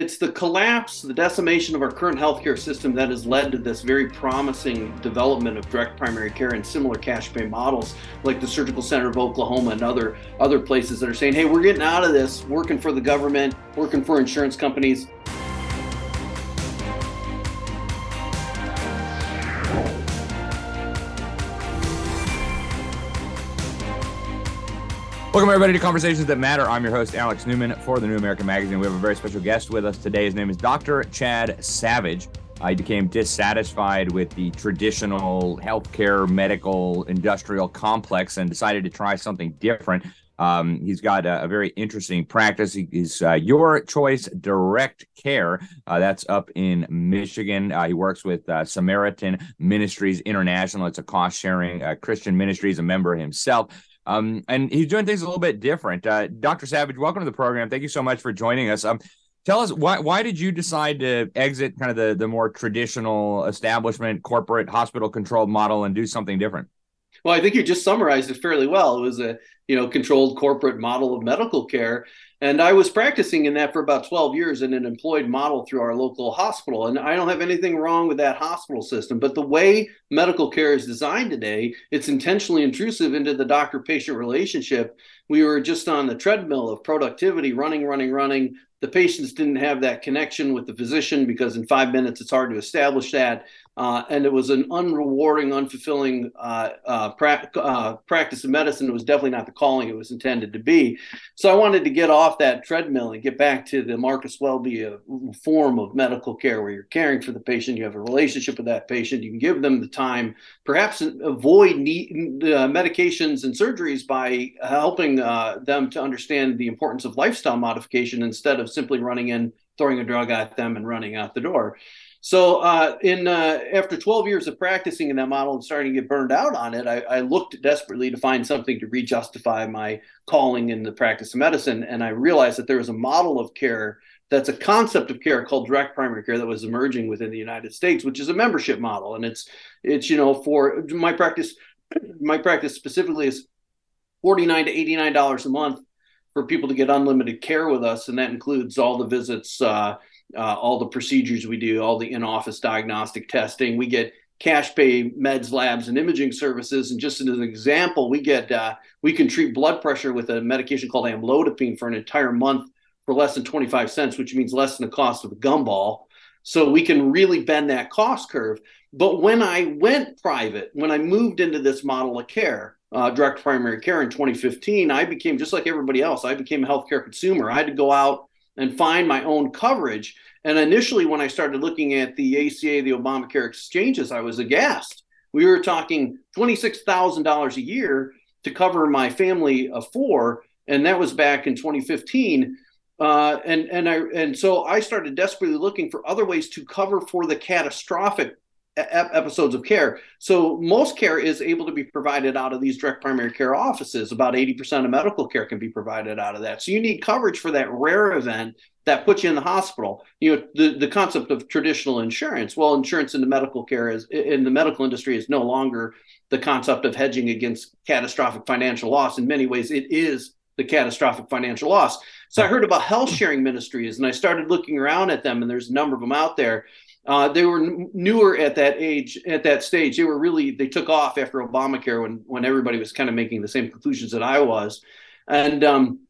It's the collapse, the decimation of our current healthcare system that has led to this very promising development of direct primary care and similar cash pay models, like the Surgical Center of Oklahoma and other other places that are saying, "Hey, we're getting out of this, working for the government, working for insurance companies." Welcome, everybody, to Conversations That Matter. I'm your host, Alex Newman, for the New American Magazine. We have a very special guest with us today. His name is Dr. Chad Savage. I became dissatisfied with the traditional healthcare, medical, industrial complex and decided to try something different. Um, he's got a, a, very interesting practice. He, he's uh, Your Choice Direct Care. Uh, that's up in Michigan. Uh, he works with uh, Samaritan Ministries International. It's a cost sharing uh, Christian ministry. He's a member himself. Um, and he's doing things a little bit different. Uh, Dr. Savage, welcome to the program. Thank you so much for joining us. Um, tell us why why did you decide to exit kind of the the more traditional establishment corporate hospital controlled model and do something different? Well, I think you just summarized it fairly well. It was a you know controlled corporate model of medical care, and I was practicing in that for about 12 years in an employed model through our local hospital. And I don't have anything wrong with that hospital system. But the way medical care is designed today, it's intentionally intrusive into the doctor patient relationship. We were just on the treadmill of productivity, running, running, running. The patients didn't have that connection with the physician because in five minutes it's hard to establish that. Uh, and it was an unrewarding, unfulfilling uh, uh, pra- uh, practice of medicine. It was definitely not the calling it was intended to be. So I wanted to get off that treadmill and get back to the Marcus Welby uh, form of medical care, where you're caring for the patient, you have a relationship with that patient, you can give them the time, perhaps avoid need, medications and surgeries by helping them to understand the importance of lifestyle modification instead of simply running in, throwing a drug at them, and running out the door. So, uh, in uh, after 12 years of practicing in that model and starting to get burned out on it, I, I, looked desperately to find something to rejustify my calling in the practice of medicine, and I realized that there was a model of care that's a concept of care called direct primary care that was emerging within the United States, which is a membership model, and it's it's you know for my practice, my practice specifically is 49 to 89 dollars a month for people to get unlimited care with us, and that includes all the visits. Uh, uh, all the procedures we do, all the in office diagnostic testing. We get cash pay meds, labs, and imaging services. And just as an example, we get uh, we can treat blood pressure with a medication called amlodipine for an entire month for less than 25 cents, which means less than the cost of a gumball. So we can really bend that cost curve. But when I went private, when I moved into this model of care, uh, direct primary care in 2015, I became just like everybody else. I became a healthcare consumer. I had to go out and find my own coverage. And initially, when I started looking at the ACA, the Obamacare exchanges, I was aghast. We were talking $26,000 a year to cover my family of four, and that was back in 2015. Uh, and and I and so I started desperately looking for other ways to cover for the catastrophic episodes of care. So most care is able to be provided out of these direct primary care offices. About 80% of medical care can be provided out of that. So you need coverage for that rare event that puts you in the hospital. You know, the, the concept of traditional insurance. Well, insurance in the medical care is in the medical industry is no longer the concept of hedging against catastrophic financial loss. In many ways, it is the catastrophic financial loss. So I heard about health sharing ministries and I started looking around at them, and there's a number of them out there. Uh, they were newer at that age, at that stage. They were really they took off after Obamacare when when everybody was kind of making the same conclusions that I was, and um,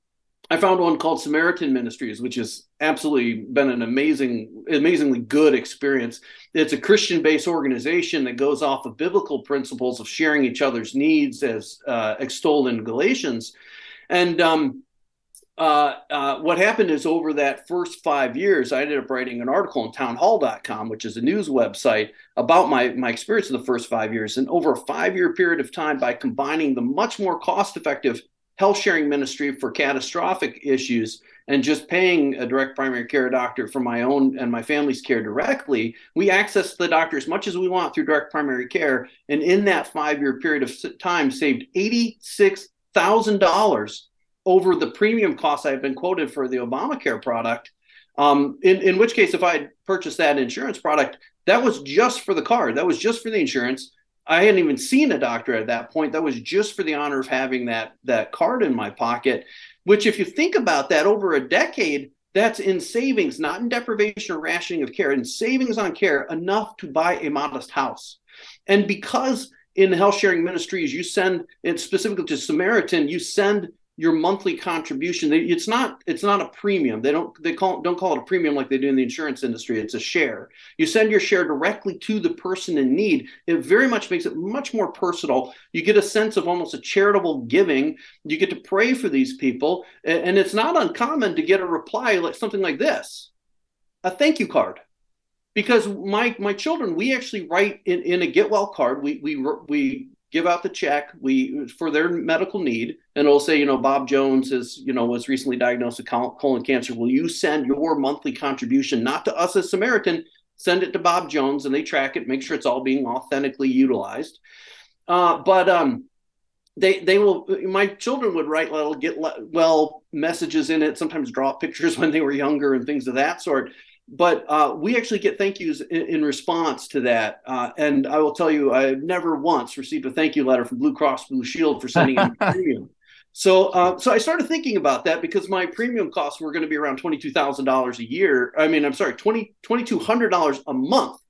I found one called Samaritan Ministries, which has absolutely been an amazing, amazingly good experience. It's a Christian-based organization that goes off of biblical principles of sharing each other's needs, as uh, extolled in Galatians, and um, uh, uh, what happened is over that first five years, I ended up writing an article on townhall.com, which is a news website, about my, my experience in the first five years. And over a five year period of time, by combining the much more cost effective health sharing ministry for catastrophic issues and just paying a direct primary care doctor for my own and my family's care directly, we access the doctor as much as we want through direct primary care. And in that five year period of time, saved $86,000 over the premium costs I had been quoted for the Obamacare product. Um, in, in which case, if I had purchased that insurance product, that was just for the card. That was just for the insurance. I hadn't even seen a doctor at that point. That was just for the honor of having that that card in my pocket. Which, if you think about that, over a decade, That's in savings, not in deprivation or rationing of care, in savings on care, enough to buy a modest house. And because in health sharing ministries, you send, and specifically to Samaritan, you send your monthly contribution it's not it's not a premium. They don't they call don't call it a premium like they do in the insurance industry. It's a share. You send your share directly to the person in need. It very much makes it much more personal. You get a sense of almost a charitable giving. You get to pray for these people. And it's not uncommon to get a reply like something like this a thank you card. Because my my children we actually write in, in a get well card. We we we give out the check we for their medical need and it'll say you know bob jones is you know was recently diagnosed with colon cancer. Will you send your monthly contribution not to us as samaritan send it to bob jones and they track it make sure it's all being authentically utilized. Uh, but um, they they will my children would write little get well messages in it sometimes draw pictures when they were younger and things of that sort but uh, we actually get thank yous in, in response to that. Uh, and I will tell you, I've never once received a thank you letter from Blue Cross Blue Shield for sending in premium. So, uh, so I started thinking about that because my premium costs were going to be around twenty two thousand dollars a year. I mean, I'm sorry, twenty twenty two hundred dollars a month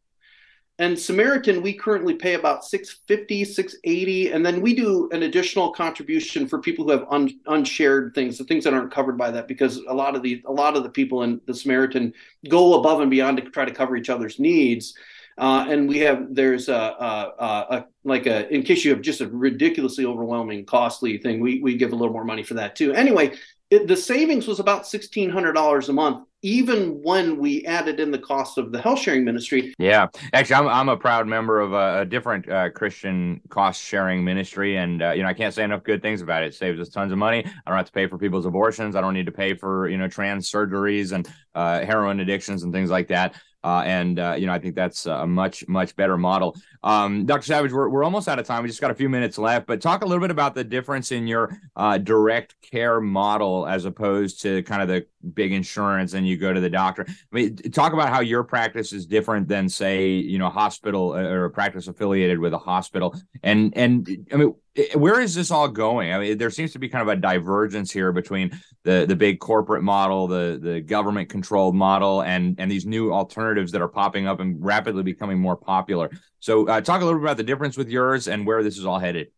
and Samaritan, we currently pay about 650, 680, and then we do an additional contribution for people who have un, unshared things, the things that aren't covered by that, because a lot of the a lot of the people in the Samaritan go above and beyond to try to cover each other's needs. Uh, and we have there's a, a, a, like a in case you have just a ridiculously overwhelming costly thing, we we give a little more money for that too. Anyway, it, the savings was about sixteen hundred dollars a month, even when we added in the cost of the health sharing ministry. Yeah, actually, I'm I'm a proud member of a, a different uh, Christian cost sharing ministry, and uh, you know I can't say enough good things about it. It saves us tons of money. I don't have to pay for people's abortions. I don't need to pay for you know trans surgeries and uh, heroin addictions and things like that. Uh, and uh, you know, I think that's a much much better model. Um, Dr. Savage, we're we're almost out of time. We just got a few minutes left, but talk a little bit about the difference in your uh, direct care model as opposed to kind of the big insurance and you go to the doctor. I mean, talk about how your practice is different than, say, you know, hospital uh, or a practice affiliated with a hospital. And and I mean, where is this all going? I mean, there seems to be kind of a divergence here between the the big corporate model, the the government controlled model, and and these new alternatives that are popping up and rapidly becoming more popular. So, uh, talk a little bit about the difference with yours and where this is all headed.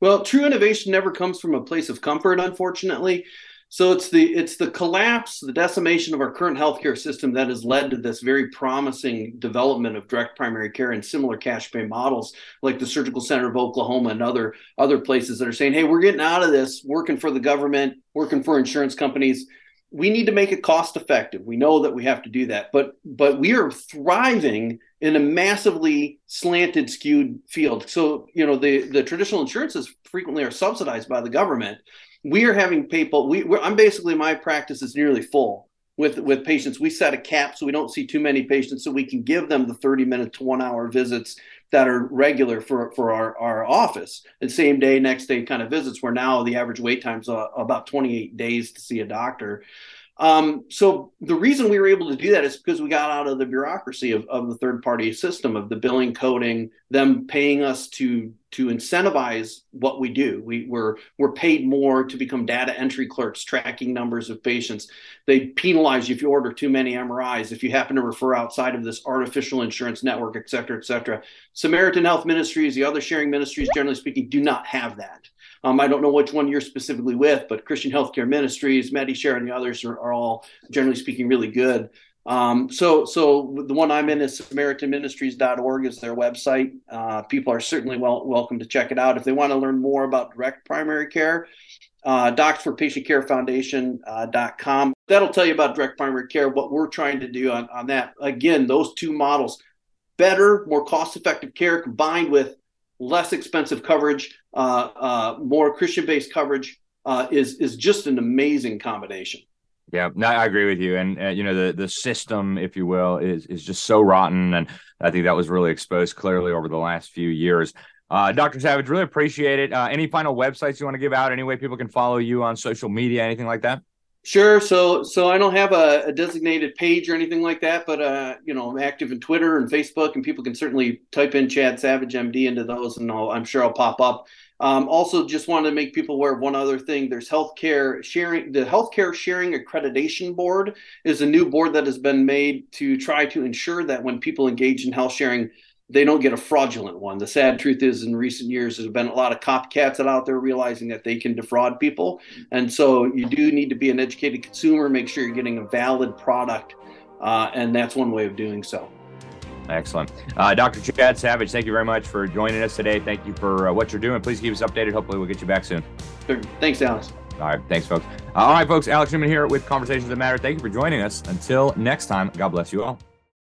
Well, true innovation never comes from a place of comfort, unfortunately. So it's the it's the collapse, the decimation of our current healthcare system that has led to this very promising development of direct primary care and similar cash pay models, like the Surgical Center of Oklahoma and other other places that are saying, "Hey, we're getting out of this, working for the government, working for insurance companies. We need to make it cost effective. We know that we have to do that, but but we are thriving in a massively slanted, skewed field. So you know the the traditional insurances frequently are subsidized by the government." We are having people. We, I'm basically my practice is nearly full with with patients. We set a cap so we don't see too many patients, so we can give them the 30 minute to one hour visits that are regular for for our our office. And same day, next day kind of visits. Where now the average wait time's uh, about 28 days to see a doctor. Um, so the reason we were able to do that is because we got out of the bureaucracy of, of the third party system of the billing coding, them paying us to to incentivize what we do. We, we're we're paid more to become data entry clerks, tracking numbers of patients. They penalize you if you order too many MRIs, if you happen to refer outside of this artificial insurance network, et cetera, et cetera. Samaritan Health Ministries, the other sharing ministries, generally speaking, do not have that. Um, I don't know which one you're specifically with, but Christian Healthcare Ministries, MediShare, and the others are, are all, generally speaking, really good. Um, so, so the one I'm in is SamaritanMinistries.org is their website. Uh, people are certainly well welcome to check it out if they want to learn more about direct primary care. Uh, Docs for Patient Care Foundation.com. Uh, That'll tell you about direct primary care, what we're trying to do on, on that. Again, those two models better, more cost effective care combined with less expensive coverage, uh, uh, more Christian based coverage uh, is is just an amazing combination. Yeah, no, I agree with you. And uh, you know, the the system, if you will, is is just so rotten, and I think that was really exposed clearly over the last few years. Uh, Dr. Savage, really appreciate it. Uh, any final websites you want to give out? Any way people can follow you on social media, anything like that? Sure. So, so I don't have a, a, designated page or anything like that, but uh, you know, I'm active in Twitter and Facebook, and people can certainly type in Chad Savage MD into those, and I'll, I'm sure I'll pop up. Um, also, just wanted to make people aware of one other thing. There's healthcare sharing. The healthcare sharing accreditation board is a new board that has been made to try to ensure that when people engage in health sharing, they don't get a fraudulent one. The sad truth is, in recent years, there's been a lot of copycats out there realizing that they can defraud people. And so you do need to be an educated consumer, make sure you're getting a valid product. Uh, and that's one way of doing so. Excellent. Uh, Dr. Chad Savage, thank you very much for joining us today. Thank you for uh, what you're doing. Please keep us updated. Hopefully, we'll get you back soon. Sure. Thanks, Alex. All right. Thanks, folks. all right, folks. Alex Newman here with Conversations That Matter. Thank you for joining us. Until next time, God bless you all.